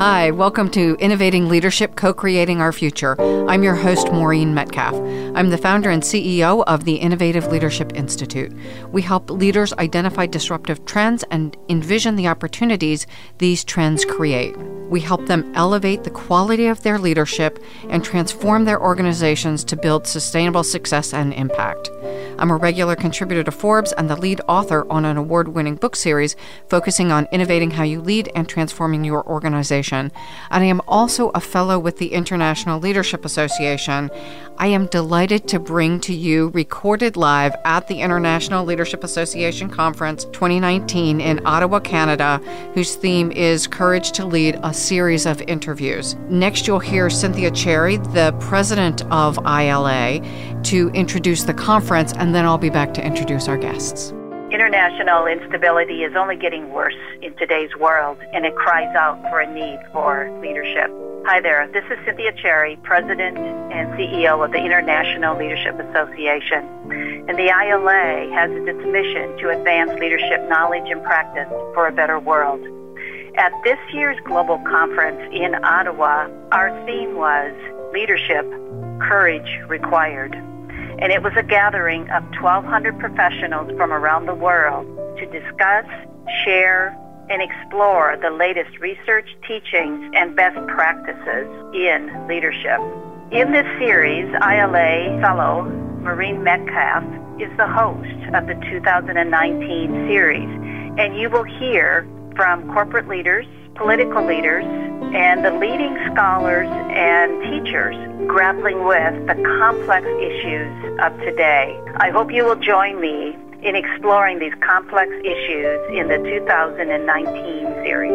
Hi, welcome to Innovating Leadership Co Creating Our Future. I'm your host, Maureen Metcalf. I'm the founder and CEO of the Innovative Leadership Institute. We help leaders identify disruptive trends and envision the opportunities these trends create. We help them elevate the quality of their leadership and transform their organizations to build sustainable success and impact. I'm a regular contributor to Forbes and the lead author on an award winning book series focusing on innovating how you lead and transforming your organization. And I am also a fellow with the International Leadership Association. I am delighted to bring to you, recorded live at the International Leadership Association Conference 2019 in Ottawa, Canada, whose theme is Courage to Lead, a series of interviews. Next, you'll hear Cynthia Cherry, the president of ILA, to introduce the conference, and then I'll be back to introduce our guests. International instability is only getting worse in today's world, and it cries out for a need for leadership. Hi there, this is Cynthia Cherry, President and CEO of the International Leadership Association. And the ILA has its mission to advance leadership knowledge and practice for a better world. At this year's global conference in Ottawa, our theme was Leadership, Courage Required and it was a gathering of 1,200 professionals from around the world to discuss, share, and explore the latest research, teachings, and best practices in leadership. In this series, ILA fellow Maureen Metcalf is the host of the 2019 series, and you will hear from corporate leaders, political leaders, and the leading scholars and teachers grappling with the complex issues of today. I hope you will join me in exploring these complex issues in the 2019 series.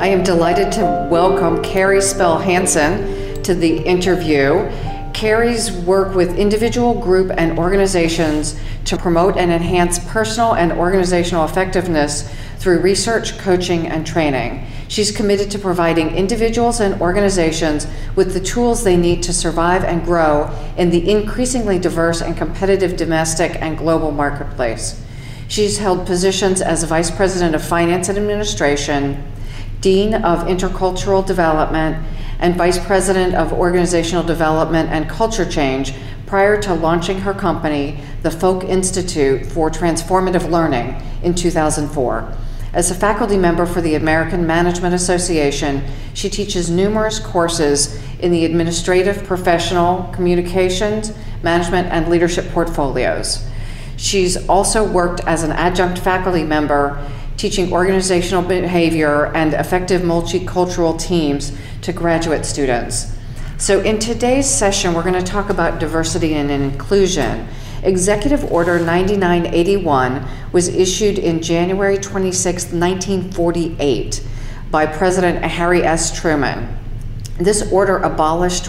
I am delighted to welcome Carrie Spell Hansson to the interview. Carrie's work with individual, group, and organizations to promote and enhance personal and organizational effectiveness through research, coaching, and training. She's committed to providing individuals and organizations with the tools they need to survive and grow in the increasingly diverse and competitive domestic and global marketplace. She's held positions as Vice President of Finance and Administration, Dean of Intercultural Development, and Vice President of Organizational Development and Culture Change prior to launching her company, the Folk Institute for Transformative Learning, in 2004. As a faculty member for the American Management Association, she teaches numerous courses in the administrative, professional, communications, management, and leadership portfolios. She's also worked as an adjunct faculty member teaching organizational behavior and effective multicultural teams to graduate students. So, in today's session, we're going to talk about diversity and inclusion. Executive Order 9981 was issued in January 26, 1948, by President Harry S. Truman. This order abolished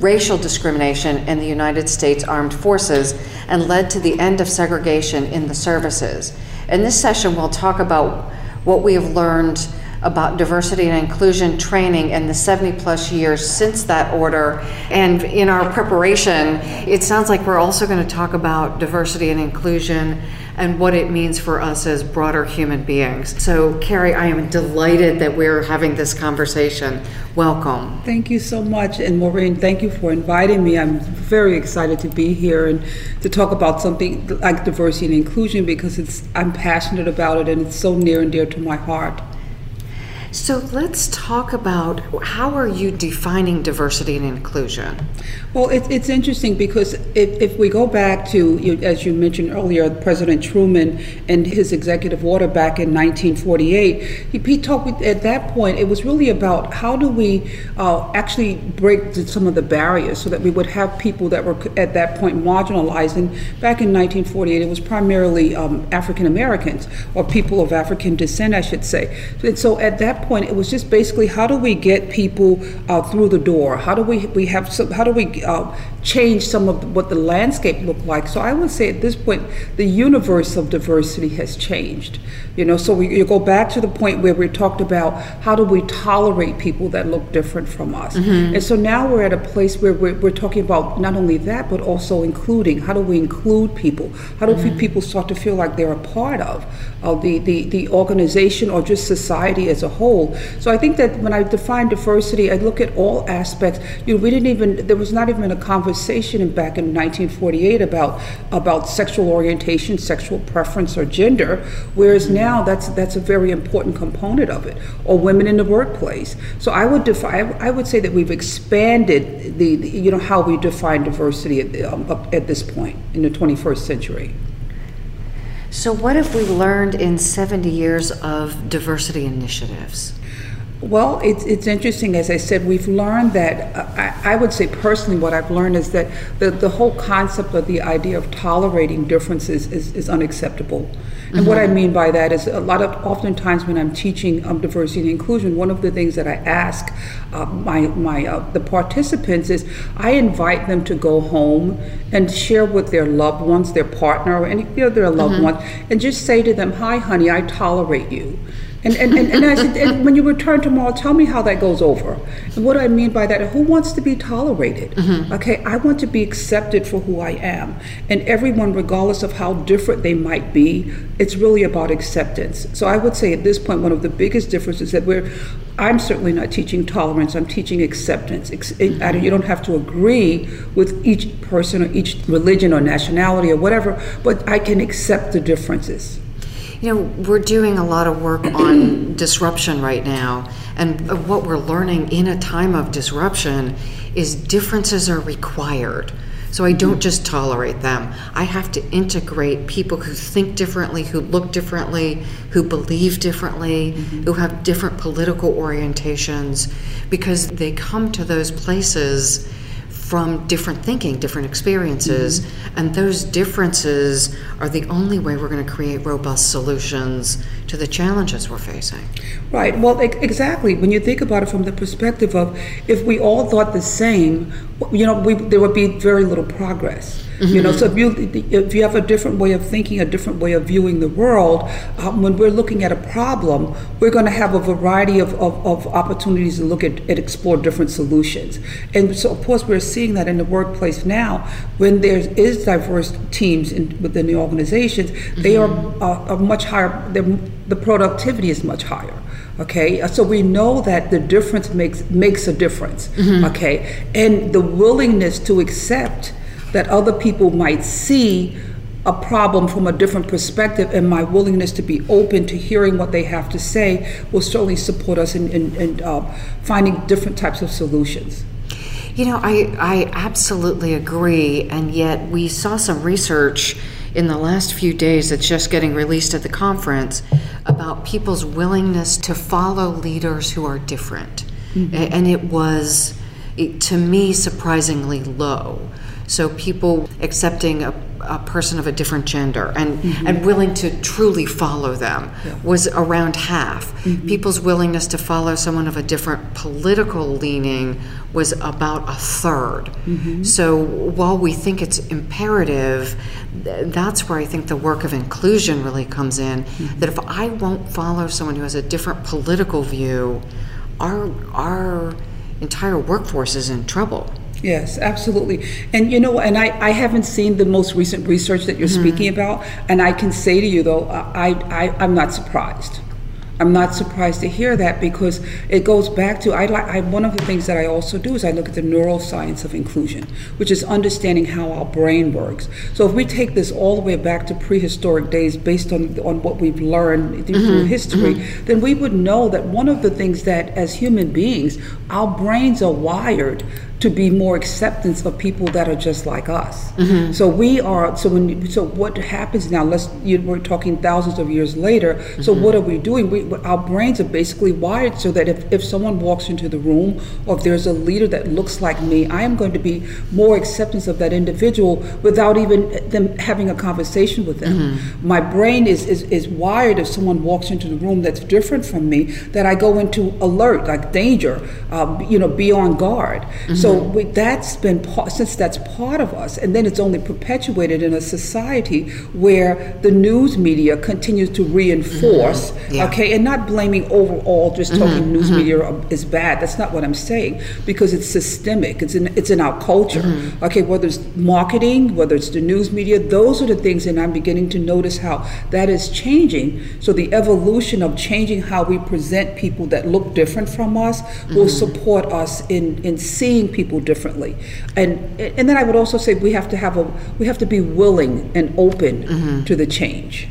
racial discrimination in the United States Armed Forces and led to the end of segregation in the services. In this session, we'll talk about what we have learned about diversity and inclusion training in the 70 plus years since that order. And in our preparation, it sounds like we're also going to talk about diversity and inclusion and what it means for us as broader human beings. So, Carrie, I am delighted that we're having this conversation. Welcome. Thank you so much. And Maureen, thank you for inviting me. I'm very excited to be here and to talk about something like diversity and inclusion because it's I'm passionate about it and it's so near and dear to my heart. So let's talk about how are you defining diversity and inclusion? Well, it, it's interesting because if, if we go back to, as you mentioned earlier, President Truman and his executive order back in 1948, he, he talked at that point, it was really about how do we uh, actually break some of the barriers so that we would have people that were at that point marginalized. And back in 1948, it was primarily um, African Americans or people of African descent, I should say. And so at that point, it was just basically how do we get people uh, through the door? How do we we have some? How do we uh, change some of what the landscape looked like? So I would say at this point, the universe of diversity has changed. You know, so we, you go back to the point where we talked about how do we tolerate people that look different from us, mm-hmm. and so now we're at a place where we're, we're, talking about not only that but also including. How do we include people? How do mm-hmm. people start to feel like they're a part of uh, the, the the organization or just society as a whole? So I think that when I define diversity, I look at all aspects. You know, we didn't even there was not even a conversation back in 1948 about about sexual orientation, sexual preference, or gender, whereas mm-hmm. now now that's that's a very important component of it, or women in the workplace. So I would define, I would say that we've expanded the, the you know how we define diversity at, um, at this point in the 21st century. So what have we learned in 70 years of diversity initiatives? Well, it's, it's interesting. As I said, we've learned that, I, I, would say personally, what I've learned is that the, the whole concept of the idea of tolerating differences is, is unacceptable. And mm-hmm. what I mm-hmm. mean by that is a lot of, oftentimes when I'm teaching um, diversity and inclusion, one of the things that I ask uh, my, my, uh, the participants is I invite them to go home and share with their loved ones, their partner, or any you know, their loved mm-hmm. ones, and just say to them, Hi, honey, I tolerate you. And, and, and, and, I said, and when you return tomorrow, tell me how that goes over. And what I mean by that, who wants to be tolerated? Mm-hmm. Okay, I want to be accepted for who I am. And everyone, regardless of how different they might be, it's really about acceptance. So I would say at this point, one of the biggest differences that we're, I'm certainly not teaching tolerance, I'm teaching acceptance. Mm-hmm. You don't have to agree with each person or each religion or nationality or whatever, but I can accept the differences. You know, we're doing a lot of work on disruption right now, and what we're learning in a time of disruption is differences are required. So I don't just tolerate them. I have to integrate people who think differently, who look differently, who believe differently, mm-hmm. who have different political orientations, because they come to those places from different thinking, different experiences, mm-hmm. and those differences are the only way we're going to create robust solutions to the challenges we're facing. Right. Well, exactly. When you think about it from the perspective of if we all thought the same, you know, we, there would be very little progress. Mm-hmm. You know, so if you if you have a different way of thinking, a different way of viewing the world, um, when we're looking at a problem, we're going to have a variety of, of, of opportunities to look at and explore different solutions. And so, of course, we're seeing that in the workplace now when there is diverse teams in, within the organizations, mm-hmm. they are, uh, are much higher. The productivity is much higher. Okay, so we know that the difference makes makes a difference. Mm-hmm. Okay, and the willingness to accept that other people might see a problem from a different perspective and my willingness to be open to hearing what they have to say will certainly support us in, in, in uh, finding different types of solutions. You know, I, I absolutely agree, and yet we saw some research in the last few days that's just getting released at the conference about people's willingness to follow leaders who are different. Mm-hmm. And it was, to me, surprisingly low. So people accepting a, a person of a different gender and, mm-hmm. and willing to truly follow them yeah. was around half. Mm-hmm. People's willingness to follow someone of a different political leaning was about a 3rd mm-hmm. So while we think it's imperative, that's where I think the work of inclusion really comes in. Mm-hmm. That if I won't follow someone who has a different political view, our our entire workforce is in trouble. Yes, absolutely. And you know, and I, I haven't seen the most recent research that you're mm-hmm. speaking about, and I can say to you though, I, I I'm not surprised. I'm not surprised to hear that because it goes back to I, I, one of the things that I also do is I look at the neuroscience of inclusion, which is understanding how our brain works. So if we take this all the way back to prehistoric days, based on on what we've learned through mm-hmm. history, mm-hmm. then we would know that one of the things that as human beings our brains are wired to be more acceptance of people that are just like us. Mm-hmm. So we are. So when so what happens now? Let's you, we're talking thousands of years later. So Mm-hmm. what are we doing? We, our brains are basically wired so that if, if someone walks into the room or if there's a leader that looks like me, I am going to be more acceptance of that individual without even them having a conversation with them. Mm-hmm. My brain is, is is wired if someone walks into the room that's different from me that I go into alert like danger, um, you know, be on guard. So we, that's been part, since that's part of us, and then it's only perpetuated in a society where the news media continues to reinforce. Mm-hmm. Yeah. Okay, and not blaming overall, just mm-hmm. talking news mm-hmm. media is bad. That's not what I'm saying because it's systemic. It's in it's in our culture. Okay, whether it's marketing, whether it's the news media, those are the things, and I'm beginning to notice how that is changing. So the evolution of changing how we present people that look different from us will support us in in seeing people differently. And and then I would also say we have to have a we have to be willing and open mm-hmm. to the change.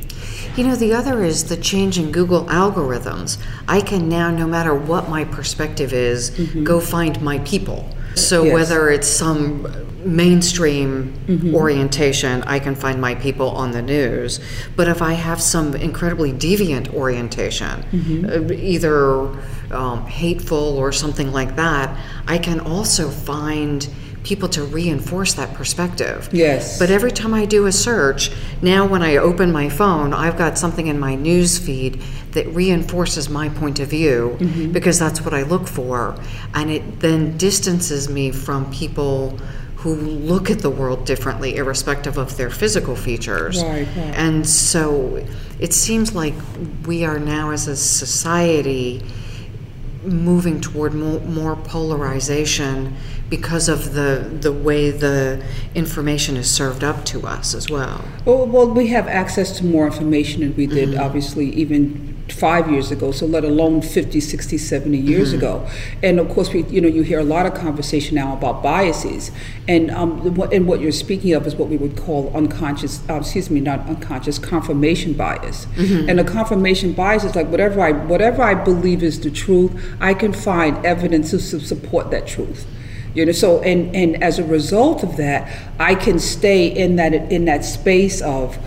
You know, the other is the change in Google algorithms. I can now, no matter what my perspective is, mm-hmm. go find my people. So Yes. whether it's some mainstream orientation, I can find my people on the news. But if I have some incredibly deviant orientation, uh, either um, hateful or something like that, I can also find people to reinforce that perspective. Yes. But every time I do a search, now when I open my phone, I've got something in my news feed that reinforces my point of view Mm-hmm. because that's what I look for. And it then distances me from people who look at the world differently, irrespective of their physical features. Right, right. And so it seems like we are now, as a society, moving toward more, more polarization because of the the way the information is served up to us as well. Well, well, we have access to more information than we did, obviously, even five years ago, so let alone 50, 60, 70 years ago. And of course, we, you know, you hear a lot of conversation now about biases. And, um, what- and what you're speaking of is what we would call unconscious, uh, excuse me, not unconscious, confirmation bias. And the confirmation bias is like whatever I, whatever I believe is the truth, I can find evidence to support that truth. You know, so and and as a result of that, I can stay in that in that space of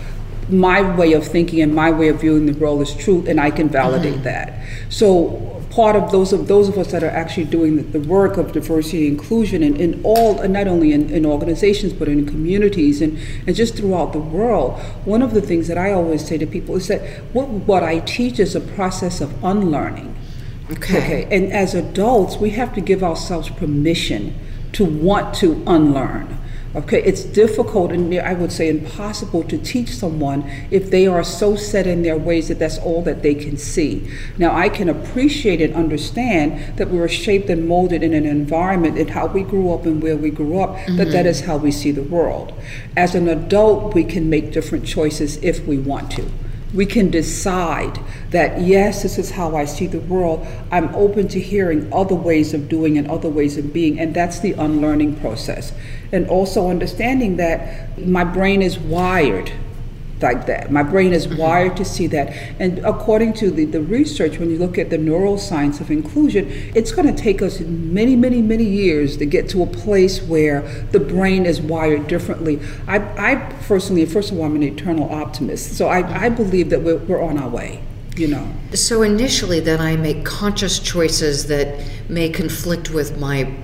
my way of thinking and my way of viewing the world is truth, and I can validate mm-hmm. that. So part of those of those of us that are actually doing the, the work of diversity and inclusion in, in all, and not only in, in organizations but in communities and, and just throughout the world, one of the things that I always say to people is that what, what I teach is a process of unlearning. Okay. And as adults, we have to give ourselves permission to want to unlearn. Okay. It's difficult and I would say impossible to teach someone if they are so set in their ways that that's all that they can see. Now, I can appreciate and understand that we were shaped and molded in an environment and how we grew up and where we grew up, that that is how we see the world. As an adult, we can make different choices if we want to we can decide that yes this is how i see the world. I'm open to hearing other ways of doing and other ways of being and that's the unlearning process. And also understanding that my brain is wired like that. My brain is mm-hmm. wired to see that. And according to the, the research when you look at the neuroscience of inclusion it's going to take us many many many years to get to a place where the brain is wired differently. I, I personally first of all i'm an eternal optimist. So i, I believe that we're, we're on our way you know. So initially, then I make conscious choices that may conflict with my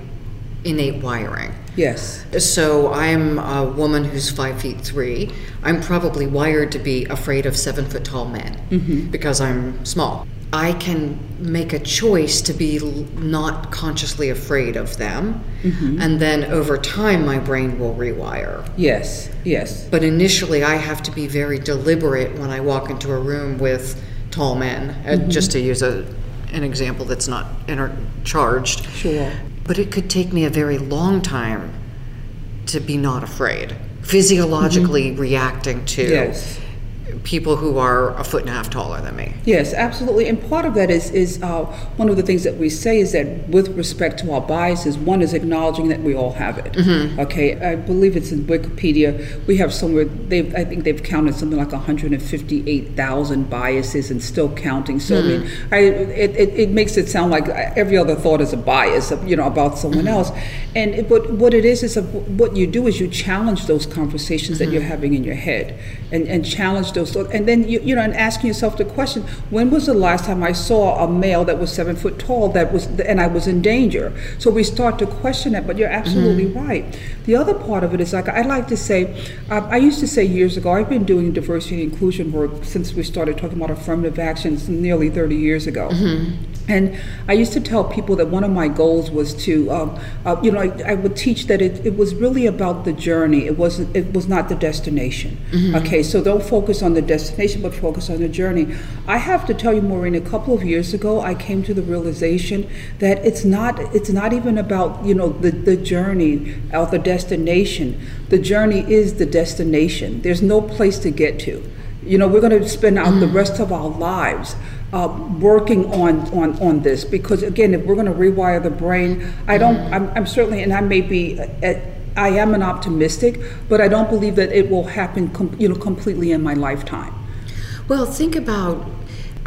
innate wiring. yes So I'm a woman who's five feet three. I'm probably wired to be afraid of seven foot tall men because I'm small. I can make a choice to be not consciously afraid of them, and then over time, my brain will rewire. yes yes But initially, I have to be very deliberate when I walk into a room with tall men, uh, just to use a, an example that's not inter- charged. sure But it could take me a very long time to be not afraid, physiologically mm-hmm. reacting to Yes. People who are a foot and a half taller than me. Yes, absolutely. And part of that is is uh, one of the things that we say is that with respect to our biases, one is acknowledging that we all have it. Mm-hmm. Okay, I believe it's in Wikipedia. We have somewhere they've I think they've counted something like 158,000 biases and still counting. So mm-hmm. I mean, I, it, it, it, makes it sound like every other thought is a bias, you know, about someone mm-hmm. else. And it, but what it is is a, what you do is you challenge those conversations that mm-hmm. you're having in your head, and, and challenge those thoughts. And then you you know, and asking yourself the question: When was the last time I saw a male that was seven foot tall that was and I was in danger? So we start to question it. But you're absolutely mm-hmm. right. The other part of it is like I like to say, uh, I used to say years ago. I've been doing diversity and inclusion work since we started talking about affirmative actions nearly 30 years ago. Mm-hmm. And I used to tell people that one of my goals was to, um, uh, you know, I, I, would teach that it, it was really about the journey. It wasn't. It was not the destination. Mm-hmm. Okay, so don't focus on the destination, but focus on the journey. I have to tell you, Maureen. A couple of years ago, I came to the realization that it's not. It's not even about you know the the journey or the destination. The journey is the destination. There's no place to get to. You know, we're going to spend out mm. the rest of our lives uh, working on, on, on this because, again, if we're going to rewire the brain, I don't, mm. I'm, I'm certainly, and I may be, at, I am an optimistic, but I don't believe that it will happen, com- you know, completely in my lifetime. Well, think about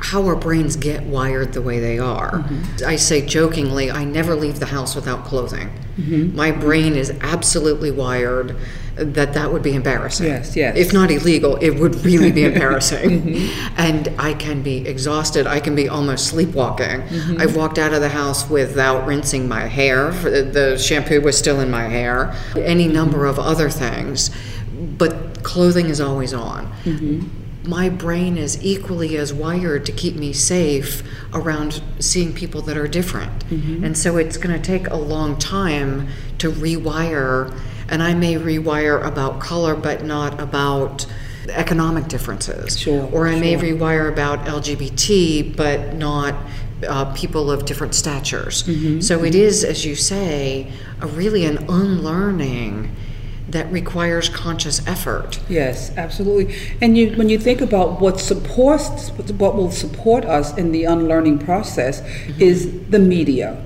how our brains get wired the way they are. Mm-hmm. I say jokingly, I never leave the house without clothing. Mm-hmm. My brain is absolutely wired that that would be embarrassing. Yes, yes. If not illegal, it would really be embarrassing. mm-hmm. And I can be exhausted. I can be almost sleepwalking. Mm-hmm. I've walked out of the house without rinsing my hair. The shampoo was still in my hair. Any number of other things. But clothing is always on. My brain is equally as wired to keep me safe around seeing people that are different. Mm-hmm. And so it's going to take a long time to rewire. And I may rewire about color, but not about economic differences. Sure, or I sure. may rewire about LGBT, but not uh, people of different statures. Mm-hmm. So it is, as you say, a really an unlearning that requires conscious effort. Yes, absolutely. And you, when you think about what supports, what will support us in the unlearning process, mm-hmm. is the media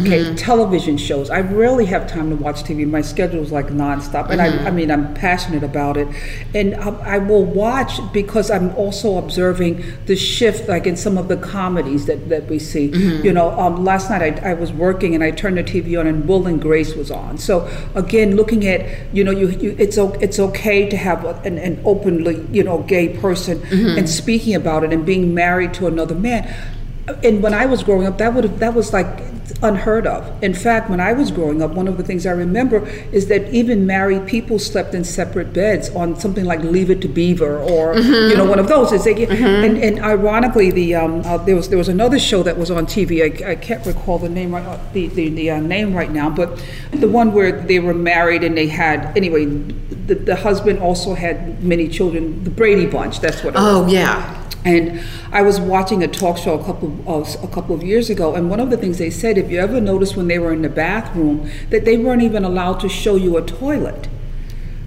Okay, mm-hmm. television shows. I rarely have time to watch TV. My schedule is like nonstop, and mm-hmm. I, I mean, I'm passionate about it, and I, I, will watch because I'm also observing the shift, like in some of the comedies that, that we see. Mm-hmm. You know, um, last night I, I, was working and I turned the TV on, and Will and Grace was on. So again, looking at you know, you, you it's it's okay to have an, an openly you know gay person mm-hmm. and speaking about it and being married to another man and when I was growing up, that would that was like unheard of. In fact, when I was growing up, one of the things I remember is that even married people slept in separate beds on something like Leave It to Beaver or mm-hmm. you know one of those. Is they, mm-hmm. and, and, ironically, the um, uh, there was there was another show that was on TV. I, I can't recall the name right uh, the the, the uh, name right now, but the one where they were married and they had anyway. The, the husband also had many children. The Brady Bunch. That's what. oh was. yeah. And I was watching a talk show a couple of, a couple of years ago, and one of the things they said, if you ever noticed when they were in the bathroom, that they weren't even allowed to show you a toilet.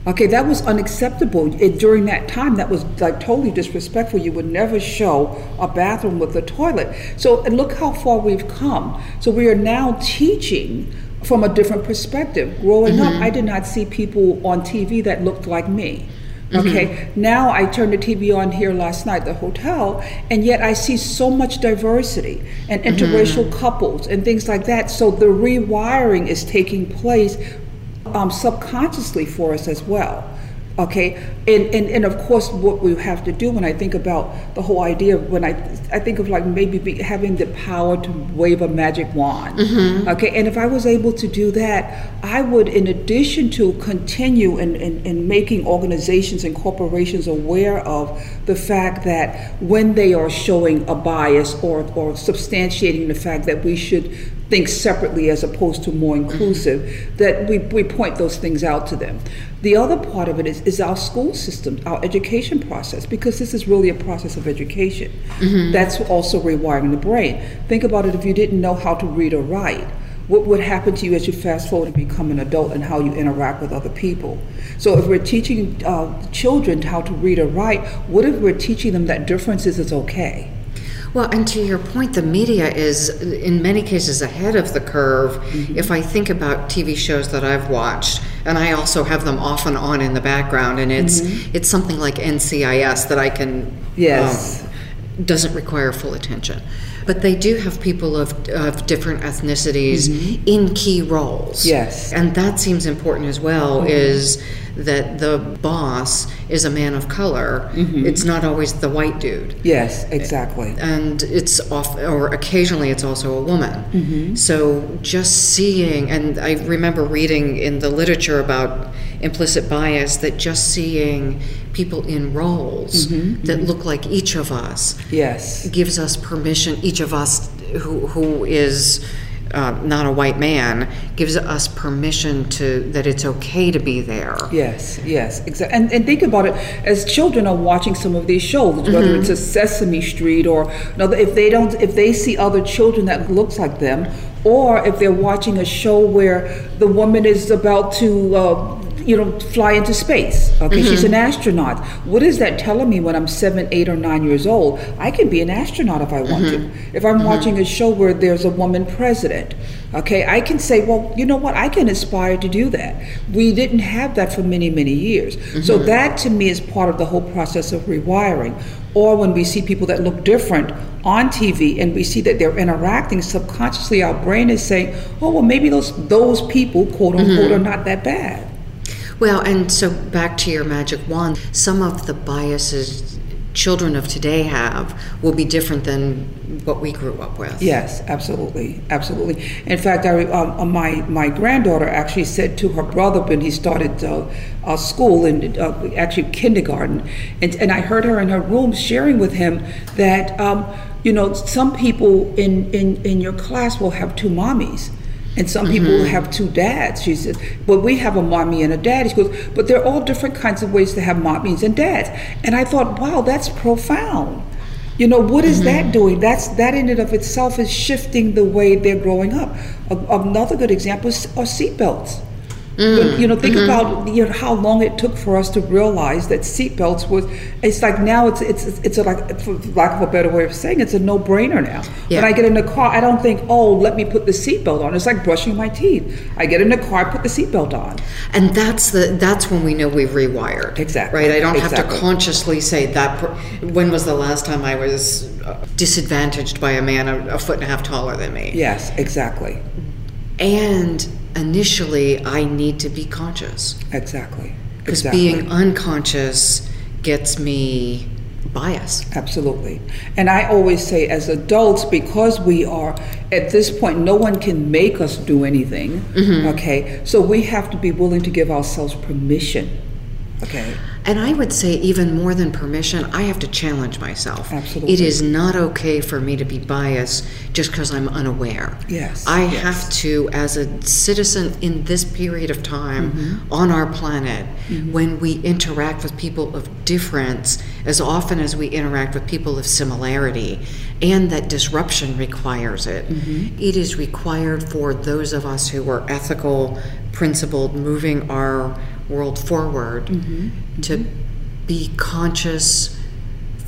Okay, that was unacceptable it, during that time. That was like totally disrespectful. You would never show a bathroom with a toilet. So look how far we've come. So we are now teaching from a different perspective. Growing mm-hmm. up, I did not see people on TV that looked like me. Okay, mm-hmm. now I turned the TV on here last night, the hotel, and yet I see so much diversity and interracial mm-hmm. couples and things like that. So the rewiring is taking place um, subconsciously for us as well. Okay, and, and and of course, what we have to do when I think about the whole idea, when I I think of like maybe be, having the power to wave a magic wand. Mm-hmm. Okay, and if I was able to do that, I would, in addition to continue in, in, in making organizations and corporations aware of the fact that when they are showing a bias or or substantiating the fact that we should think separately as opposed to more inclusive, that we, we point those things out to them. The other part of it is, is our school system, our education process, because this is really a process of education. Mm-hmm. That's also rewiring the brain. Think about it if you didn't know how to read or write. what would happen to you as you fast forward and become an adult and how you interact with other people. So if we're teaching uh, children how to read or write, what if we're teaching them that differences is okay? Well, and to your point, the media is in many cases ahead of the curve. Mm-hmm. If I think about TV shows that I've watched, and I also have them off and on in the background, and it's mm-hmm. it's something like NCIS that I can yes um, doesn't require full attention. But they do have people of, of different ethnicities mm-hmm. in key roles. Yes. And that seems important as well, mm-hmm. is that the boss is a man of color. Mm-hmm. It's not always the white dude. Yes, exactly. And it's off, or occasionally it's also a woman. Mm-hmm. So just seeing, and I remember reading in the literature about implicit bias that just seeing people in roles mm-hmm, that mm-hmm. look like each of us yes gives us permission each of us who who is uh, not a white man gives us permission to that it's okay to be there. Yes, yes, exactly. And, and think about it as children are watching some of these shows, whether mm-hmm. it's a Sesame Street or if they don't, if they see other children that looks like them, or if they're watching a show where the woman is about to uh, you know, fly into space. Okay, mm-hmm. she's an astronaut. What is that telling me when I'm seven, eight, or nine years old? I can be an astronaut if I want mm-hmm. to. If I'm mm-hmm. watching a show where there's a woman president, okay, I can say, well, you know what? I can aspire to do that. We didn't have that for many, many years. So mm-hmm. that to me is part of the whole process of rewiring. Or when we see people that look different on TV and we see that they're interacting subconsciously, our brain is saying, oh, well, maybe those those people, quote unquote, mm-hmm. are not that bad. Well, and so back to your magic wand, some of the biases children of today have will be different than what we grew up with. Yes, absolutely, absolutely. In fact, I, um, uh, my my granddaughter actually said to her brother when he started uh, uh, school and uh, actually kindergarten, and, and I heard her in her room sharing with him that um, you know some people in, in in your class will have two mommies and some people mm-hmm. have two dads. She says, but we have a mommy and a daddy. She goes, but there are all different kinds of ways to have mommies and dads. And I thought, wow, that's profound. You know, what is mm-hmm. that doing? That's that in and of itself is shifting the way they're growing up. A, another good example is, are seatbelts. Mm, you know, think mm-hmm. about you know how long it took for us to realize that seatbelts was. It's like now it's it's it's a, like for lack of a better way of saying it's a no brainer now. Yeah. When I get in the car, I don't think, oh, let me put the seatbelt on. It's like brushing my teeth. I get in the car, I put the seatbelt on. And that's the that's when we know we've rewired. Exactly. Right. I don't exactly. have to consciously say that. when was the last time I was uh, disadvantaged by a man a, a foot and a half taller than me? Yes. Exactly. And initially I need to be conscious. Exactly. Because exactly. being unconscious gets me biased. Absolutely. And I always say, as adults, because we are at this point, no one can make us do anything. Mm-hmm. Okay. So we have to be willing to give ourselves permission. Okay. And I would say, even more than permission, I have to challenge myself. Absolutely. It is not okay for me to be biased just because I'm unaware. Yes. I yes. have to, as a citizen in this period of time mm-hmm. on our planet, mm-hmm. when we interact with people of difference, as often as we interact with people of similarity, and that disruption requires it, mm-hmm. it is required for those of us who are ethical, principled, moving our world forward mm-hmm. To be conscious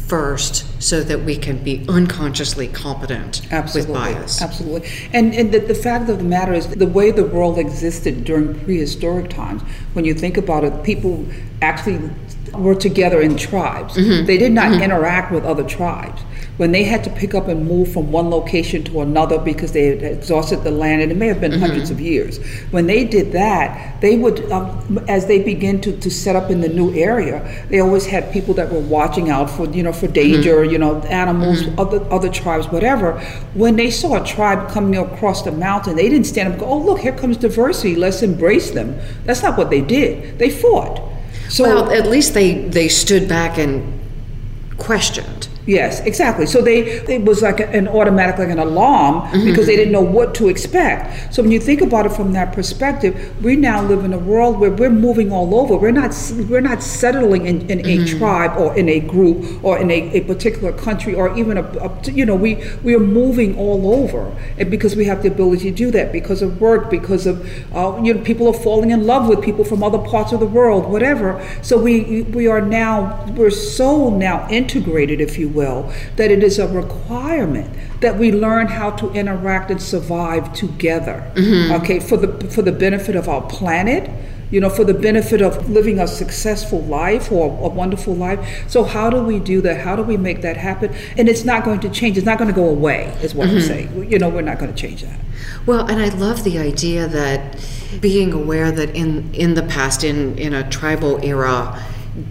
first so that we can be unconsciously competent absolutely, with bias. Absolutely. And, and the, the, fact of the matter is, the way the world existed during prehistoric times, when you think about it, people actually were together in tribes. Mm-hmm. They did not mm-hmm. interact with other tribes when they had to pick up and move from one location to another because they had exhausted the land, and it may have been mm-hmm. hundreds of years. When they did that, they would, um, as they begin to, to set up in the new area, they always had people that were watching out for, you know, for danger, mm-hmm. you know, animals, mm-hmm. other other tribes, whatever. When they saw a tribe coming across the mountain, they didn't stand up and go, "Oh, look, here comes diversity. Let's embrace them." That's not what they did. They fought. So, well, at least they they stood back and questioned Yes, exactly. So they it was like an automatic, like an alarm, mm-hmm. because they didn't know what to expect. So when you think about it from that perspective, we now live in a world where we're moving all over. We're not we're not settling in, in mm-hmm. a tribe or in a group or in a, a particular country or even a, a, you know we we are moving all over, and because we have the ability to do that because of work, because of uh, you know people are falling in love with people from other parts of the world, whatever. So we we are now we're so now integrated, if you will, that it is a requirement that we learn how to interact and survive together. Mm-hmm. Okay, for the for the benefit of our planet, you know, for the benefit of living a successful life or a wonderful life. So how do we do that? How do we make that happen? And it's not going to change. It's not going to go away. Is what mm-hmm. I'm saying. You know, we're not going to change that. Well, and I love the idea that being aware that in in the past, in in a tribal era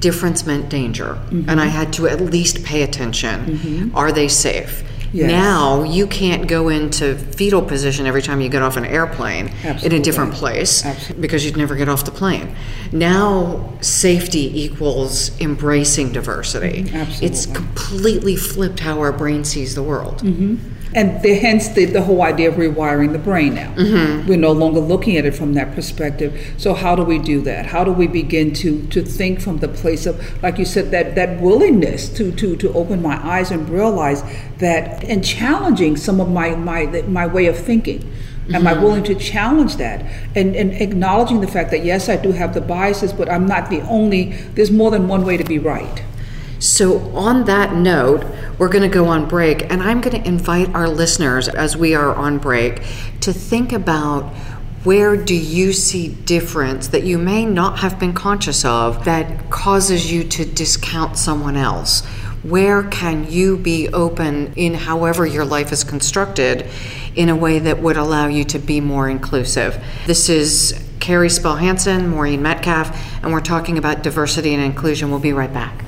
difference meant danger, mm-hmm. and I had to at least pay attention. Mm-hmm. Are they safe? Yes. Now you can't go into fetal position every time you get off an airplane Absolutely. in a different place Absolutely. because you'd never get off the plane. Now safety equals embracing diversity. Mm-hmm. Absolutely. It's completely flipped how our brain sees the world. Mm-hmm and the, hence the, the whole idea of rewiring the brain now. Mm-hmm. We're no longer looking at it from that perspective. So how do we do that? How do we begin to to think from the place of, like you said, that that willingness to to to open my eyes and realize that and challenging some of my my my way of thinking. Am I mm-hmm. willing to challenge that and, and acknowledging the fact that yes, I do have the biases, but I'm not the only. There's more than one way to be right. So, on that note, we're going to go on break, and I'm going to invite our listeners as we are on break to think about where do you see difference that you may not have been conscious of that causes you to discount someone else? Where can you be open in however your life is constructed in a way that would allow you to be more inclusive? This is Carrie Spell Hansson, Maureen Metcalf, and we're talking about diversity and inclusion. We'll be right back.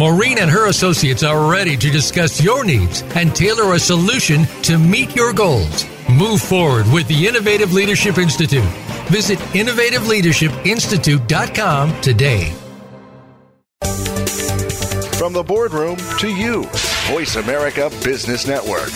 Maureen and her associates are ready to discuss your needs and tailor a solution to meet your goals. Move forward with the Innovative Leadership Institute. Visit innovativeleadershipinstitute.com today. From the boardroom to you, Voice America Business Network.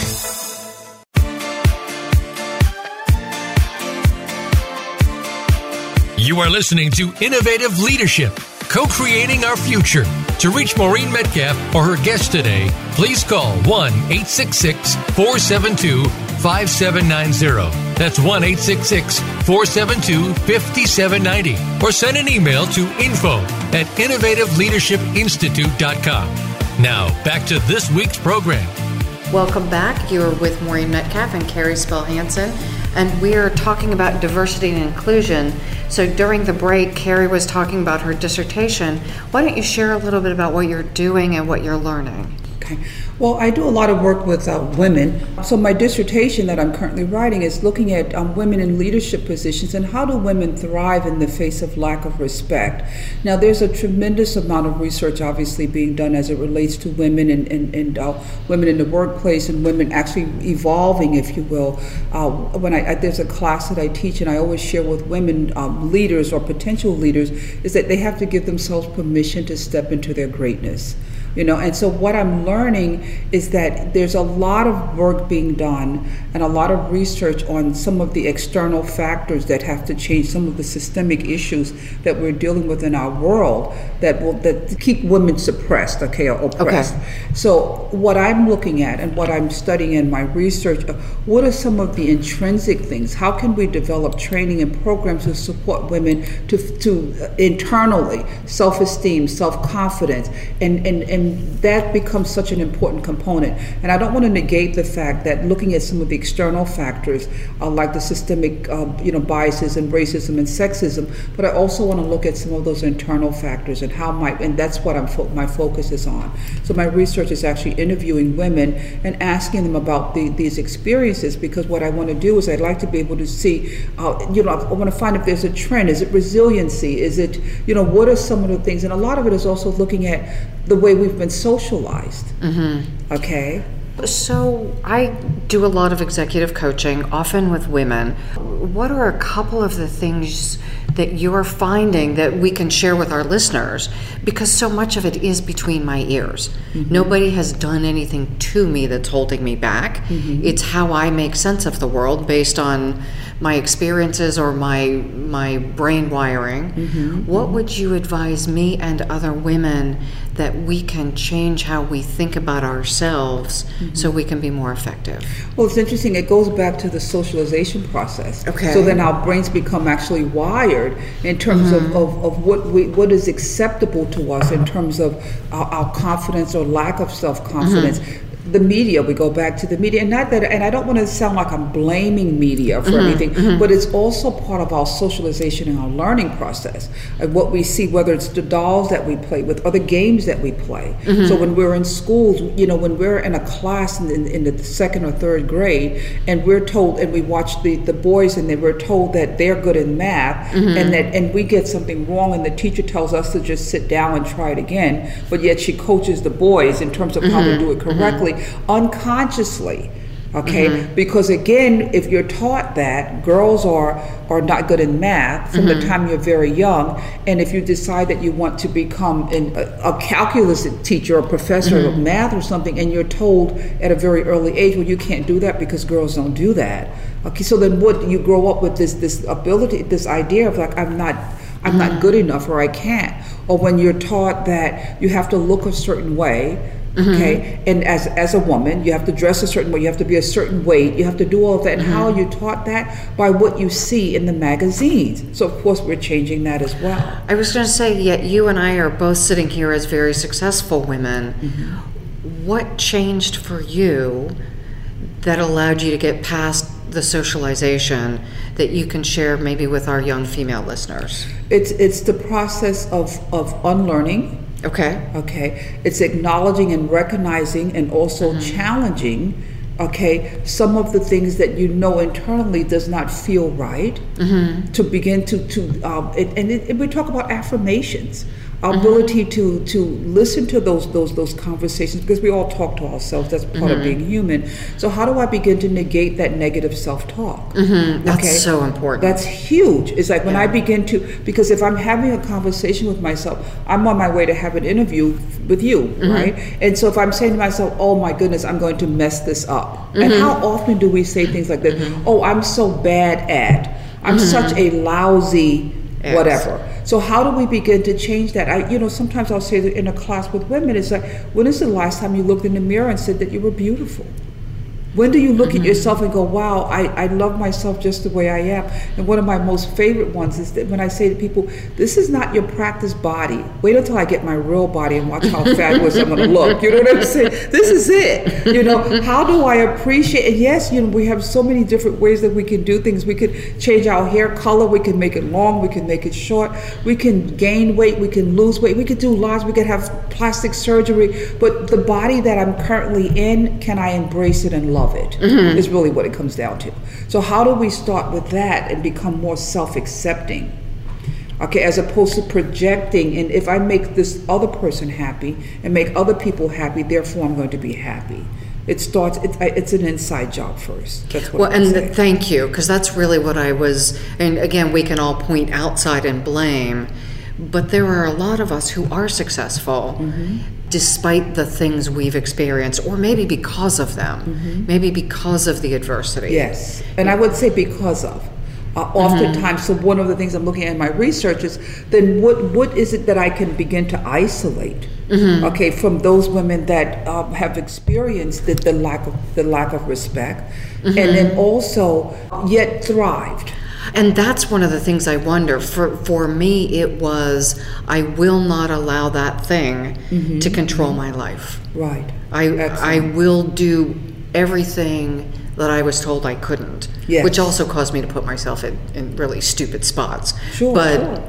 You are listening to Innovative Leadership, co creating our future. To reach Maureen Metcalf or her guest today, please call 1 866 472 5790. That's 1 866 472 5790. Or send an email to info at innovativeleadershipinstitute.com. Now, back to this week's program. Welcome back. You're with Maureen Metcalf and Carrie Spell Hansson and we are talking about diversity and inclusion. So during the break, Carrie was talking about her dissertation. Why don't you share a little bit about what you're doing and what you're learning? Okay. Well, I do a lot of work with uh, women. So, my dissertation that I'm currently writing is looking at um, women in leadership positions and how do women thrive in the face of lack of respect. Now, there's a tremendous amount of research obviously being done as it relates to women and, and, and uh, women in the workplace and women actually evolving, if you will. Uh, when I, I, there's a class that I teach, and I always share with women um, leaders or potential leaders, is that they have to give themselves permission to step into their greatness. You know. And so what I'm learning is that there's a lot of work being done and a lot of research on some of the external factors that have to change some of the systemic issues that we're dealing with in our world that will that keep women suppressed, okay, or oppressed. Okay. So what I'm looking at and what I'm studying in my research, uh, what are some of the intrinsic things? How can we develop training and programs to support women to to uh, internally self-esteem, self-confidence, and and and that becomes such an important component. And I don't want to negate the fact that looking at some of the external factors, uh, like the systemic, uh, you know, biases and racism and sexism, but I also want to look at some of those internal factors and how my and that's what I'm fo- my focus is on. So my research is actually interviewing women and asking them about the, these experiences because what I want to do is I'd like to be able to see, uh, you know, I want to find if there's a trend. Is it resiliency? Is it, you know, what are some of the things? And a lot of it is also looking at the way we've been socialized. Mm-hmm. Okay. So, I do a lot of executive coaching, often with women. What are a couple of the things that you're finding that we can share with our listeners? Because so much of it is between my ears. Mm-hmm. Nobody has done anything to me that's holding me back. Mm-hmm. It's how I make sense of the world based on my experiences or my my brain wiring. What would you advise me and other women that we can change how we think about ourselves mm-hmm. so we can be more effective? Well, it's interesting. It goes back to the socialization process. Okay. So then our brains become actually wired in terms of, mm-hmm. of, of what we what is acceptable to us in terms of our, our confidence or lack of self confidence. Mm-hmm. The media, we go back to the media, and not that, and I don't want to sound like I'm blaming media for mm-hmm, anything, mm-hmm. but it's also part of our socialization and our learning process. And what we see, whether it's the dolls that we play with or the games that we play. Mm-hmm. So when we're in schools, you know, when we're in a class in, in, in the second or third grade, and we're told, and we watch the, the boys, and they were told that they're good in math, and that and we get something wrong, and the teacher tells us to just sit down and try it again, but yet she coaches the boys in terms of how to do it correctly, unconsciously. Okay, mm-hmm. because again, if you're taught that girls are are not good in math from the mm-hmm. time you're very young, and if you decide that you want to become an, a, a calculus teacher or professor of mm-hmm. math or something, and you're told at a very early age, well, you can't do that because girls don't do that. Okay, so then what? You grow up with this this ability, this idea of like I'm not. I'm not good enough or I can't. Or when you're taught that you have to look a certain way, Mm-hmm. okay, and as as a woman, you have to dress a certain way, you have to be a certain weight, you have to do all of that. And how mm-hmm. are you taught that? By what you see in the magazines. So of course we're changing that as well. I was going to say, yet you and I are both sitting here as very successful women. Mm-hmm. What changed for you that allowed you to get past the socialization that you can share maybe with our young female listeners? It's it's the process of, of unlearning. Okay. Okay. It's acknowledging and recognizing and also challenging, okay, some of the things that you know internally does not feel right. To begin to to um, it, and, it, and we talk about affirmations, our ability to to listen to those those those conversations because we all talk to ourselves. That's part of mm-hmm. being human. So how do I begin to negate that negative self talk? Mm-hmm. That's so important. That's huge. It's like when I begin to, because if I'm having a conversation with myself, I'm on my way to have an interview with you, right? And so if I'm saying to myself, oh my goodness, I'm going to mess this up. And how often do we say things like that? Oh, I'm so bad at, I'm such a lousy Yes. whatever. So how do we begin to change that? I, you know, sometimes I'll say in a class with women, it's like, when is the last time you looked in the mirror and said that you were beautiful? When do you look Mm-hmm. at yourself and go, wow, I, I love myself just the way I am? And one of my most favorite ones is that when I say to people, this is not your practice body. Wait until I get my real body and watch how fabulous I'm going to look. You know what I'm saying? This is it. You know, how do I appreciate? And yes, you know, we have so many different ways that we can do things. We could change our hair color. We can make it long. We can make it short. We can gain weight. We can lose weight. We could do lots. We could have plastic surgery. But the body that I'm currently in, can I embrace it and love it? Mm-hmm. Is really what it comes down to. So how do we start with that and become more self-accepting? Okay, as opposed to projecting, and if I make this other person happy and make other people happy, therefore I'm going to be happy. It starts. It, it's an inside job first. That's what Well, and say. thank you, because that's really what I was. And again, we can all point outside and blame, but there are a lot of us who are successful. Mm-hmm. Despite the things we've experienced, or maybe because of them, maybe because of the adversity. Yes, and I would say because of. Uh, oftentimes, so one of the things I'm looking at in my research is then what what is it that I can begin to isolate? Okay, from those women that um, have experienced the, the lack of the lack of respect, and then also yet thrived. And that's one of the things I wonder. For for me, it was I will not allow that thing to control my life. Right. I I will do everything that I was told I couldn't, Yes. which also caused me to put myself in, in really stupid spots. Sure, but sure.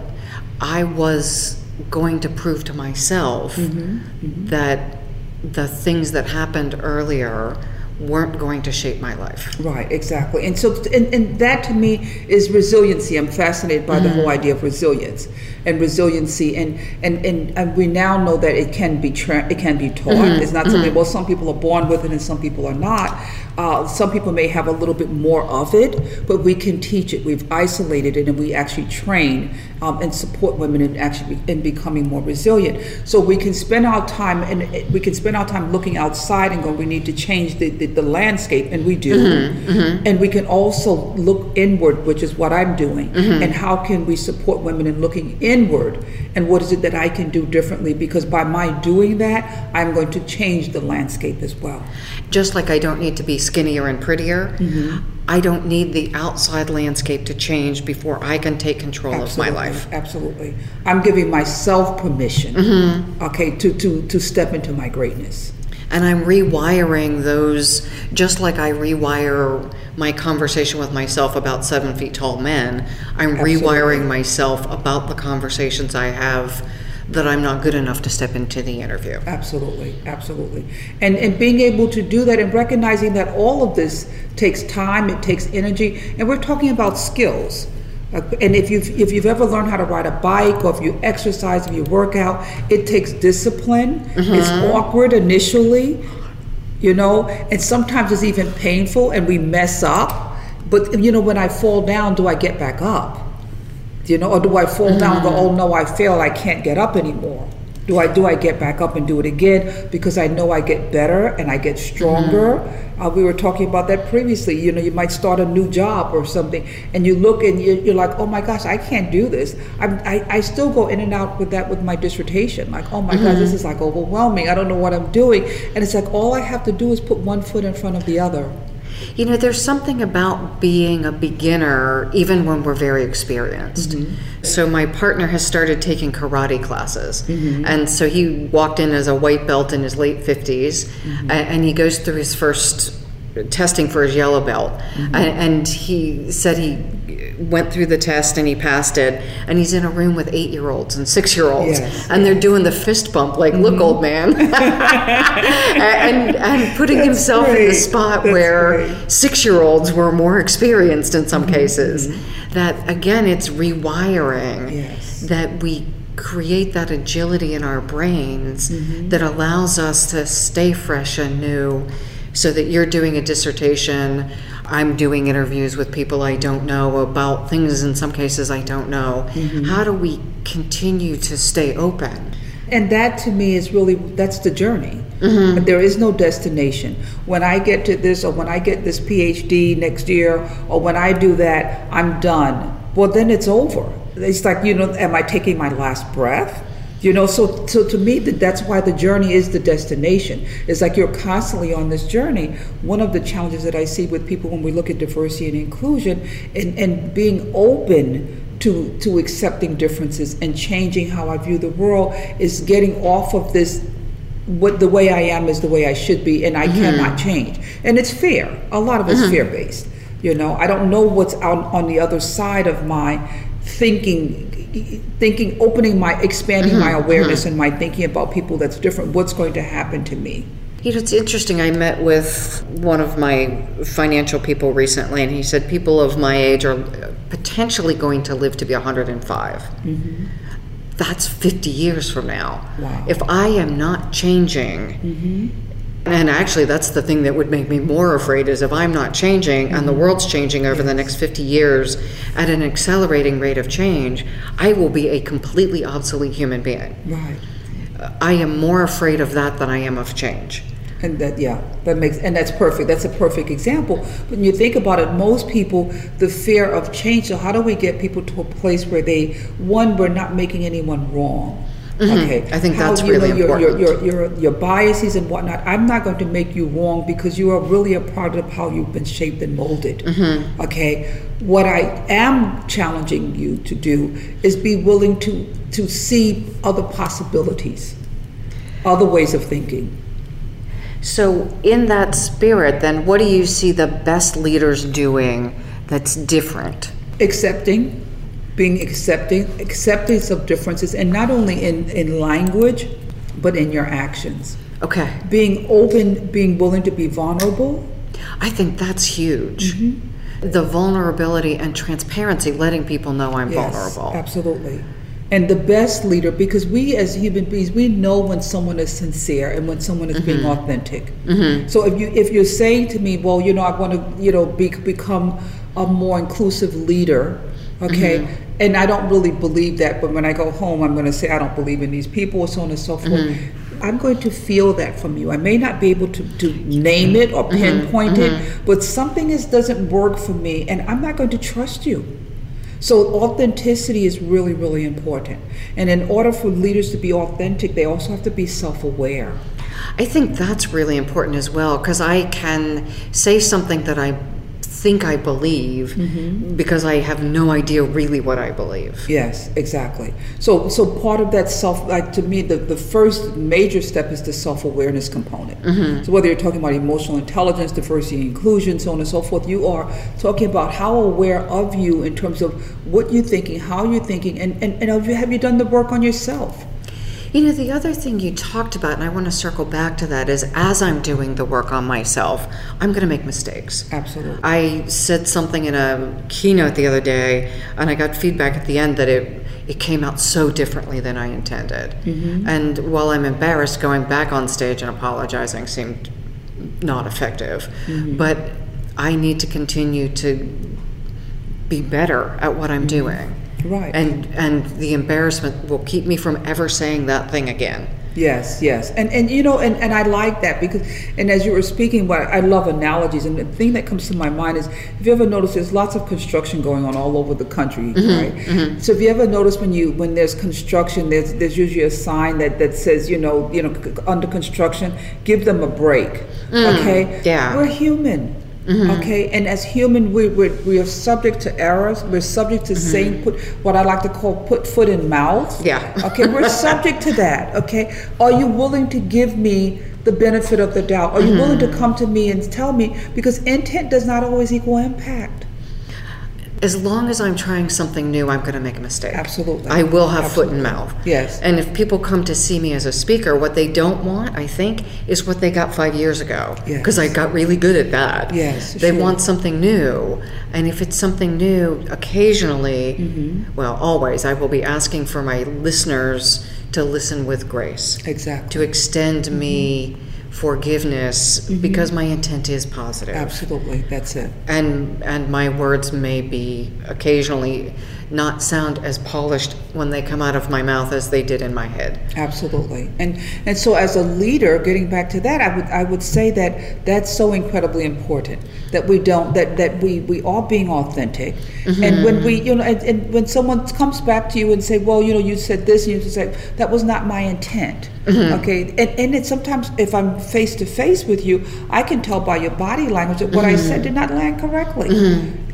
I was going to prove to myself Mm-hmm, that the things that happened earlier weren't going to shape my life. Right, exactly. And so, and, and that to me is resiliency. I'm fascinated by the whole mm-hmm. idea of resilience and resiliency. And, and, and, and we now know that it can be tra- it can be taught. Mm-hmm. It's not something, mm-hmm. well, some people are born with it and some people are not. Uh, some people may have a little bit more of it, but we can teach it. We've isolated it and we actually train um, and support women in actually in becoming more resilient. So we can spend our time and we can spend our time looking outside and going, we need to change the, the, the landscape, and we do. And we can also look inward, which is what I'm doing. And how can we support women in looking inward? And what is it that I can do differently? Because by my doing that, I'm going to change the landscape as well. Just like I don't need to be skinnier and prettier, Mm-hmm. I don't need the outside landscape to change before I can take control of my life. Absolutely. I'm giving myself permission, Mm-hmm. okay, to, to, to step into my greatness. And I'm rewiring those, just like I rewire my conversation with myself about seven feet tall men. I'm rewiring myself about the conversations I have that I'm not good enough to step into the interview. Absolutely, absolutely. And and being able to do that and recognizing that all of this takes time, it takes energy, and we're talking about skills. Uh, And if you've if you've ever learned how to ride a bike or if you exercise, if you work out, it takes discipline. It's awkward initially, you know, and sometimes it's even painful and we mess up. But you know, when I fall down, do I get back up? You know, or do I fall down go, mm-hmm. oh no, I failed, I can't get up anymore? Do I do I get back up and do it again because I know I get better and I get stronger? Mm-hmm. Uh, we were talking about that previously. You know, you might start a new job or something, and you look and you're, you're like, oh my gosh, I can't do this. I'm, I I still go in and out with that with my dissertation. Like, oh my gosh, this mm-hmm. is like overwhelming. I don't know what I'm doing, and it's like all I have to do is put one foot in front of the other. You know, there's something about being a beginner, even when we're very experienced. Mm-hmm. So, my partner has started taking karate classes. Mm-hmm. And so, he walked in as a white belt in his late 50s, mm-hmm. a- and he goes through his first testing for his yellow belt. A- And he said he went through the test and he passed it. And he's in a room with eight year olds and six year olds. Yes, and they're doing the fist bump, like, look, old man. and, and putting himself in the spot That's where six year olds were more experienced in some Mm-hmm. cases. That again, it's rewiring Yes. that we create that agility in our brains Mm-hmm. that allows us to stay fresh and new. So that you're doing a dissertation, I'm doing interviews with people I don't know about things in some cases I don't know. Mm-hmm. How do we continue to stay open? And that to me is really that's the journey. But there is no destination. When I get to this, or when I get this PhD next year, or when I do that, I'm done. Well, then it's over. It's like you know, am I taking my last breath? You know, so so to me, that that's why the journey is the destination. It's like you're constantly on this journey. One of the challenges that I see with people when we look at diversity and inclusion, and, and being open to to accepting differences and changing how I view the world is getting off of this what the way I am is the way I should be and I mm-hmm. cannot change. And it's fair. A lot of it's mm-hmm. fear based. You know, I don't know what's out on the other side of my thinking thinking opening my expanding my mm-hmm. awareness mm-hmm. and my thinking about people that's different what's going to happen to me. You know, it's interesting. I met with one of my financial people recently, and he said people of my age are potentially going to live to be 105. Mm-hmm. That's 50 years from now. Wow. If I am not changing, and actually, that's the thing that would make me more afraid is if I'm not changing and the mm-hmm. world's changing over the next 50 years at an accelerating rate of change, I will be a completely obsolete human being Right. I am more afraid of that than I am of change. And that, yeah, that makes, and that's perfect. That's a perfect example. When you think about it, most people, the fear of change. So, how do we get people to a place where they, one, we're not making anyone wrong. Okay, Mm-hmm. I think How, that's you know, really your, your, important. your, your, your biases and whatnot. I'm not going to make you wrong because you are really a part of how you've been shaped and molded. Mm-hmm. Okay, what I am challenging you to do is be willing to to see other possibilities, other ways of thinking. So, in that spirit, then, what do you see the best leaders doing that's different? accepting being accepting acceptance of differences and not only in in language but in your actions. Okay, being open being willing to be vulnerable. I think that's huge. Mm-hmm. The vulnerability and transparency, letting people know I'm Yes, vulnerable. absolutely. And the best leader because we as human beings we know when someone is sincere and when someone is being mm-hmm. authentic. Mm-hmm. So if you if you're saying to me well you know i want to you know be, become a more inclusive leader okay? Mm-hmm. And i don't really believe that but when i go home i'm going to say i don't believe in these people so on and so forth. Mm-hmm. I'm going to feel that from you. I may not be able to, to name it or mm-hmm. pinpoint it but something is doesn't work for me and i'm not going to trust you. So authenticity is really, really important. And in order for leaders to be authentic, they also have to be self-aware. I think that's really important as well because I can say something that I think I believe Mm-hmm. because I have no idea really what I believe. Yes, exactly. So, so part of that self, like to me, the, the first major step is the self-awareness component. So whether you're talking about emotional intelligence, diversity, inclusion, so on and so forth, you are talking about how aware of you in terms of what you're thinking, how you're thinking, and, and, and have you- have you done the work on yourself? You know, the other thing you talked about, and I want to circle back to that, is as I'm doing the work on myself, I'm going to make mistakes. Absolutely. I said something in a keynote the other day, and I got feedback at the end that it it came out so differently than I intended. Mm-hmm. And while I'm embarrassed, going back on stage and apologizing seemed not effective. Mm-hmm. But I need to continue to be better at what I'm mm-hmm. doing. Right. And and the embarrassment will keep me from ever saying that thing again. Yes, yes, and and you know, and, and I like that because, and as you were speaking, what I love analogies, and the thing that comes to my mind is, if you ever notice, there's lots of construction going on all over the country, mm-hmm, right? Mm-hmm. So if you ever notice when you when there's construction, there's there's usually a sign that that says, you know, you know, under construction, give them a break, mm, okay? yeah. we're human. Mm-hmm. Okay, and as human, we, we we are subject to errors. We're subject to mm-hmm. saying put what I like to call put foot in mouth. Yeah. Okay, we're subject to that. Okay, are you willing to give me the benefit of the doubt? Are you mm-hmm. willing to come to me and tell me? Because intent does not always equal impact. As long as I'm trying something new, I'm going to make a mistake. Absolutely. I will have foot and mouth. Yes. And if people come to see me as a speaker, what they don't want, I think, is what they got five years ago. Yes. Because I got really good at that. Yes, They sure. want something new. And if it's something new, occasionally, Mm-hmm. well, always, I will be asking for my listeners to listen with grace. Exactly. To extend me forgiveness mm-hmm. because my intent is positive Absolutely, that's it. and and my words may be occasionally not sound as polished when they come out of my mouth as they did in my head. Absolutely, and and so as a leader, getting back to that, I would I would say that that's so incredibly important that we don't that that we we are being authentic, mm-hmm. and when we you know and, and when someone comes back to you and say, well, you know, you said this, and you say that was not my intent. Mm-hmm. Okay, and and it sometimes if I'm face to face with you, I can tell by your body language that what I said mm-hmm. did not land correctly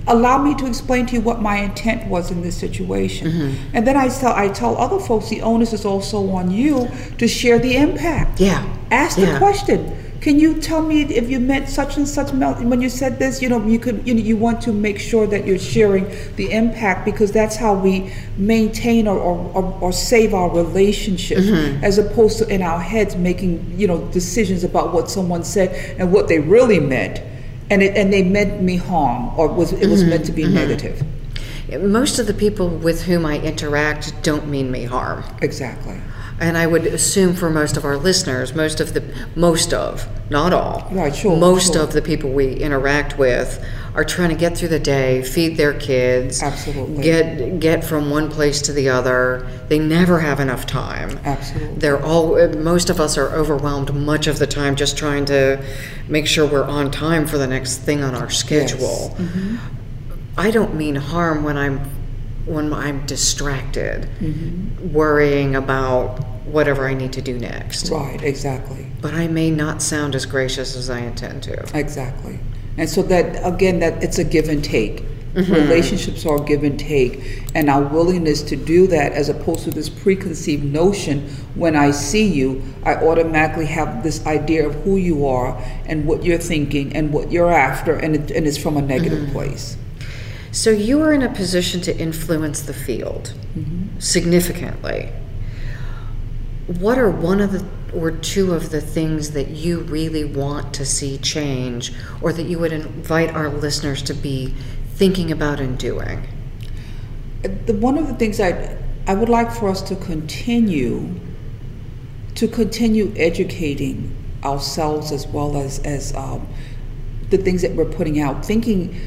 allow me to explain to you what my intent was in this situation. Mm-hmm. And then I tell I tell other folks the onus is also on you to share the impact. Yeah. Ask the Yeah. question. Can you tell me if you meant such and such when you said this? You know, you could you know you want to make sure that you're sharing the impact because that's how we maintain or or, or, or save our relationship Mm-hmm. as opposed to in our heads making you know decisions about what someone said and what they really meant. And it, and they meant me harm, or was it was meant to be mm-hmm, mm-hmm. negative. Most of the people with whom I interact don't mean me harm. Exactly. And I would assume for most of our listeners, most of the most of, not all, Right, sure, most sure. of the people we interact with are trying to get through the day, feed their kids, Absolutely. get get from one place to the other. They never have enough time. Absolutely. They're all most of us are overwhelmed much of the time just trying to make sure we're on time for the next thing on our schedule. Mm-hmm. I don't mean harm when I'm when I'm distracted, Mm-hmm. worrying about whatever I need to do next. Right, exactly. But I may not sound as gracious as I intend to. Exactly. And so that again that it's a give and take. Mm-hmm. Relationships are give and take and our willingness to do that as opposed to this preconceived notion when I see you, I automatically have this idea of who you are and what you're thinking and what you're after and it, and it's from a negative mm-hmm. place. So you are in a position to influence the field mm-hmm. significantly. What are one of the or two of the things that you really want to see change or that you would invite our listeners to be thinking about and doing? the, one of the things I I would like for us to continue to continue educating ourselves as well as as um, the things that we're putting out, thinking,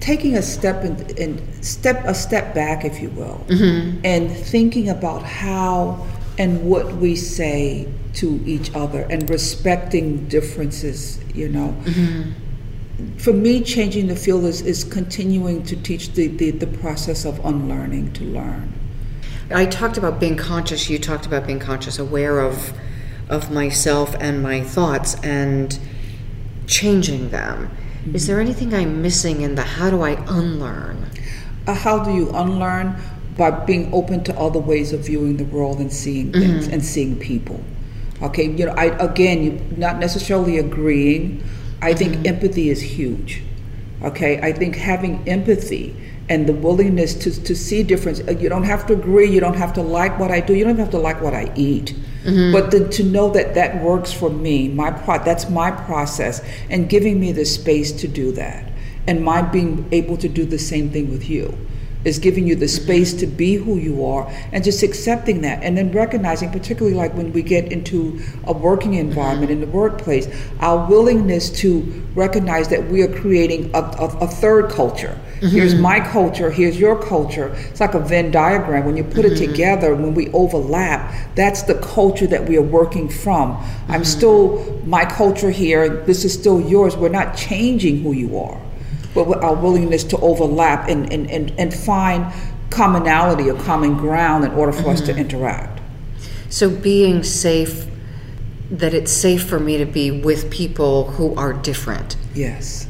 taking a step and step a step back, if you will, and thinking about how and what we say to each other and respecting differences. You know, for me, changing the field is, is continuing to teach the, the, the process of unlearning to learn. I talked about being conscious, you talked about being conscious, aware of of myself and my thoughts and changing them. Is there anything I'm missing in the how do I unlearn? Uh, how do you unlearn? By being open to other ways of viewing the world and seeing mm-hmm. things and seeing people. Okay, you know, I again, you not necessarily agreeing. I think mm-hmm. empathy is huge. Okay, I think having empathy and the willingness to, to see difference. uh, You don't have to agree. You don't have to like what I do. You don't have to like what I eat. Mm-hmm. But to, to know that that works for me, my pro- that's my process, and giving me the space to do that, and my being able to do the same thing with you is giving you the space to be who you are and just accepting that and then recognizing particularly like when we get into a working environment in the workplace our willingness to recognize that we are creating a, a, a third culture. Mm-hmm. Here's my culture here's your culture. It's like a venn diagram. When you put it mm-hmm. together when we overlap that's the culture that we are working from. I'm mm-hmm. still my culture here this is still yours. We're not changing who you are but our willingness to overlap and, and, and, and find commonality or common ground in order for us to mm-hmm. interact. So being safe that it's safe for me to be with people who are different. Yes.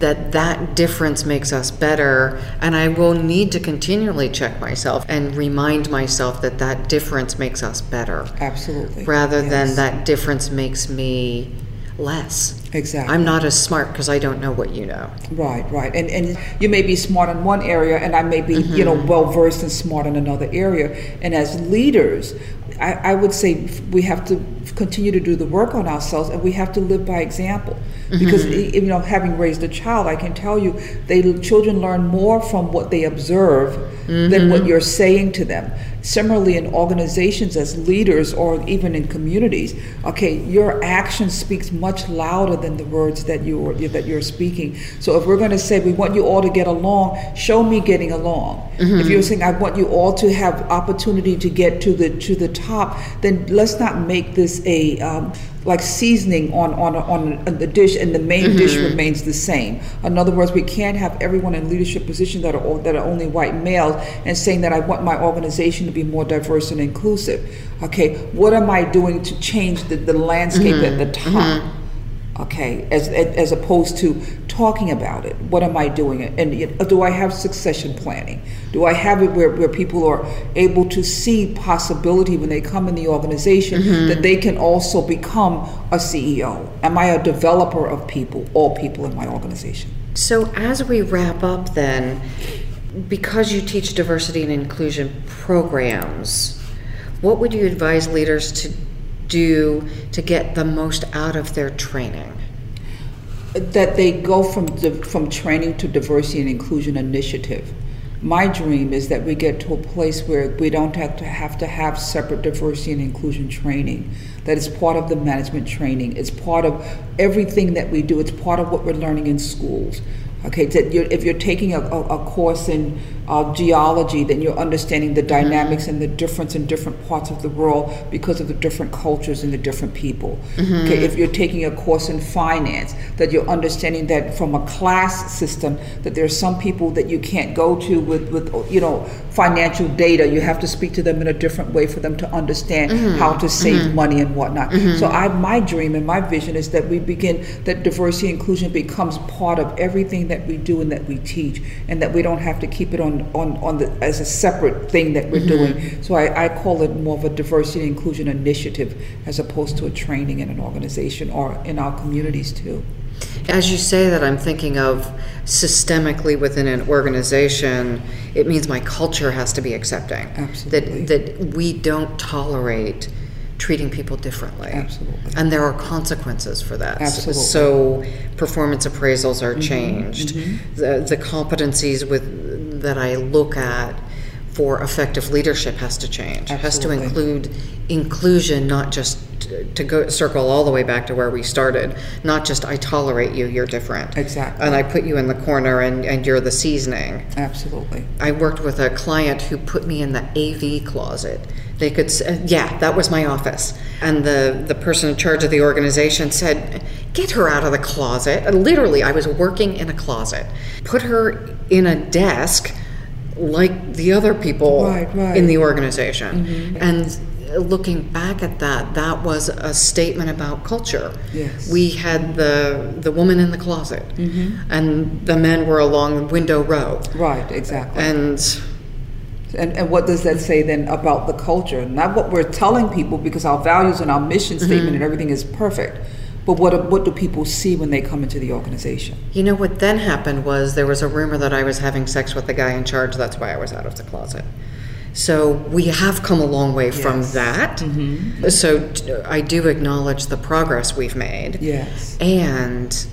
that that difference makes us better and i will need to continually check myself and remind myself that that difference makes us better Absolutely. rather than that difference makes me less Exactly. i'm not as smart because i don't know what you know Right, right. And and you may be smart in one area and I may be, you know, mm-hmm. well versed and smart in another area. And as leaders, I, I would say we have to continue to do the work on ourselves and we have to live by example. Because mm-hmm. you know, having raised a child, I can tell you they children learn more from what they observe than what mm-hmm. you're saying to them. Similarly in organizations as leaders or even in communities, okay, your action speaks much louder than the words that you're that you're speaking. So if we're going to say we want you all to get along, show me getting along. Mm-hmm. If you're saying I want you all to have opportunity to get to the to the top, then let's not make this a um, like seasoning on on on the dish and the main mm-hmm. dish remains the same. In other words, we can't have everyone in leadership positions that are all- that are only white males and saying that I want my organization to be more diverse and inclusive. Okay, what am I doing to change the, the landscape mm-hmm. at the top? Mm-hmm. Okay as, as opposed to talking about it. What am i doing? And do i have succession planning? Do i have it where, where people are able to see possibility when they come in the organization mm-hmm. that they can also become a ceo am i a developer of people all people in my organization? So as we wrap up then because you teach diversity and inclusion programs what would you advise leaders to do to get the most out of their training that they go from from training to diversity and inclusion initiative my dream is that we get to a place where we don't have to have to have separate diversity and inclusion training. That is part of the management training. It's part of everything that we do. It's part of what we're learning in schools. Okay, that you're, if you're taking a, a, a course in uh, geology, then you're understanding the mm-hmm. dynamics and the difference in different parts of the world because of the different cultures and the different people. Mm-hmm. Okay, if you're taking a course in finance, that you're understanding that from a class system, that there are some people that you can't go to with, with you know financial data. You have to speak to them in a different way for them to understand mm-hmm. how to save money and whatnot. So I, my dream and my vision is that we begin that diversity inclusion becomes part of everything that we do and that we teach, and that we don't have to keep it on on, on the as a separate thing that we're doing. So I, I call it more of a diversity inclusion initiative as opposed to a training in an organization or in our communities too. As you say that, I'm thinking of systemically within an organization, it means my culture has to be accepting. Absolutely. That, that we don't tolerate treating people differently. Absolutely. And there are consequences for that. Absolutely. Mm-hmm. So performance appraisals are changed. The, the competencies with, that I look at for effective leadership has to change. It has to include inclusion, not just to go circle all the way back to where we started. Not just I tolerate you, you're different. Exactly. And I put you in the corner and, and you're the seasoning. Absolutely. I worked with a client who put me in the AV closet. They could, s- yeah, that was my office. And the, the person in charge of the organization said, Get her out of the closet. And literally, I was working in a closet. Put her in a desk like the other people Right, right. Mm-hmm. in the organization. And looking back at that, that was a statement about culture. Yes. We had the, the woman in the closet, Mm-hmm. and the men were along the window row. Right. Exactly. And And, and what does that say then about the culture? Not what we're telling people, because our values and our mission mm-hmm. statement and everything is perfect, but what what do people see when they come into the organization? You know what then happened was there was a rumor that I was having sex with the guy in charge. That's why I was out of the closet. So we have come a long way from Yes. that. Mm-hmm. So I do acknowledge the progress we've made. Yes. And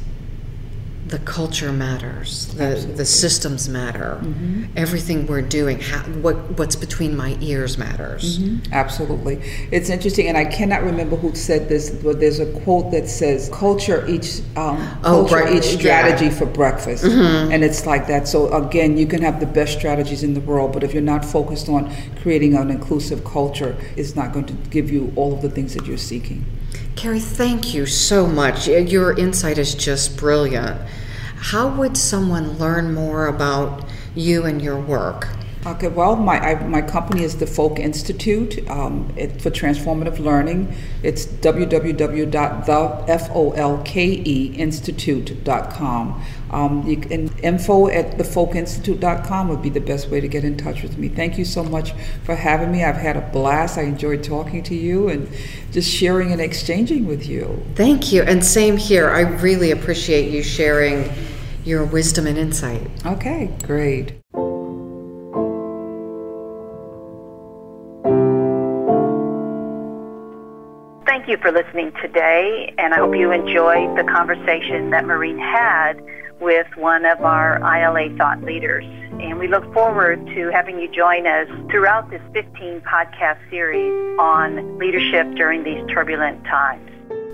the culture matters. The the systems matter. Mm-hmm. Everything we're doing, how, what what's between my ears matters. Mm-hmm. Absolutely. It's interesting, and I cannot remember who said this, but there's a quote that says, "Culture each um, Oh, culture right, each yeah. strategy for breakfast," mm-hmm. and it's like that. So again, you can have the best strategies in the world, but if you're not focused on creating an inclusive culture, it's not going to give you all of the things that you're seeking. Carrie, thank you so much. Your insight is just brilliant. How would someone learn more about you and your work? Okay, well, my I, my company is the Folk Institute um, it, for Transformative Learning. It's www.thefolkeinstitute.com. Um, you can, info at thefolkinstitute.com would be the best way to get in touch with me. Thank you so much for having me. I've had a blast. I enjoyed talking to you and just sharing and exchanging with you. Thank you. And same here. I really appreciate you sharing your wisdom and insight. Okay, great. You for listening today, and I hope you enjoyed the conversation that Maureen had with one of our ILA thought leaders. And we look forward to having you join us throughout this 15 podcast series on leadership during these turbulent times.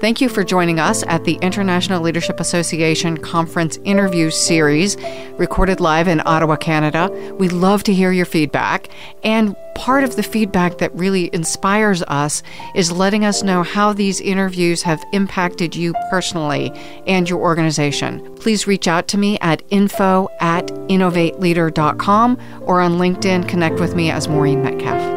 Thank you for joining us at the International Leadership Association Conference Interview Series, recorded live in Ottawa, Canada. We love to hear your feedback. And part of the feedback that really inspires us is letting us know how these interviews have impacted you personally and your organization. Please reach out to me at info at innovateleader.com or on LinkedIn, connect with me as Maureen Metcalf.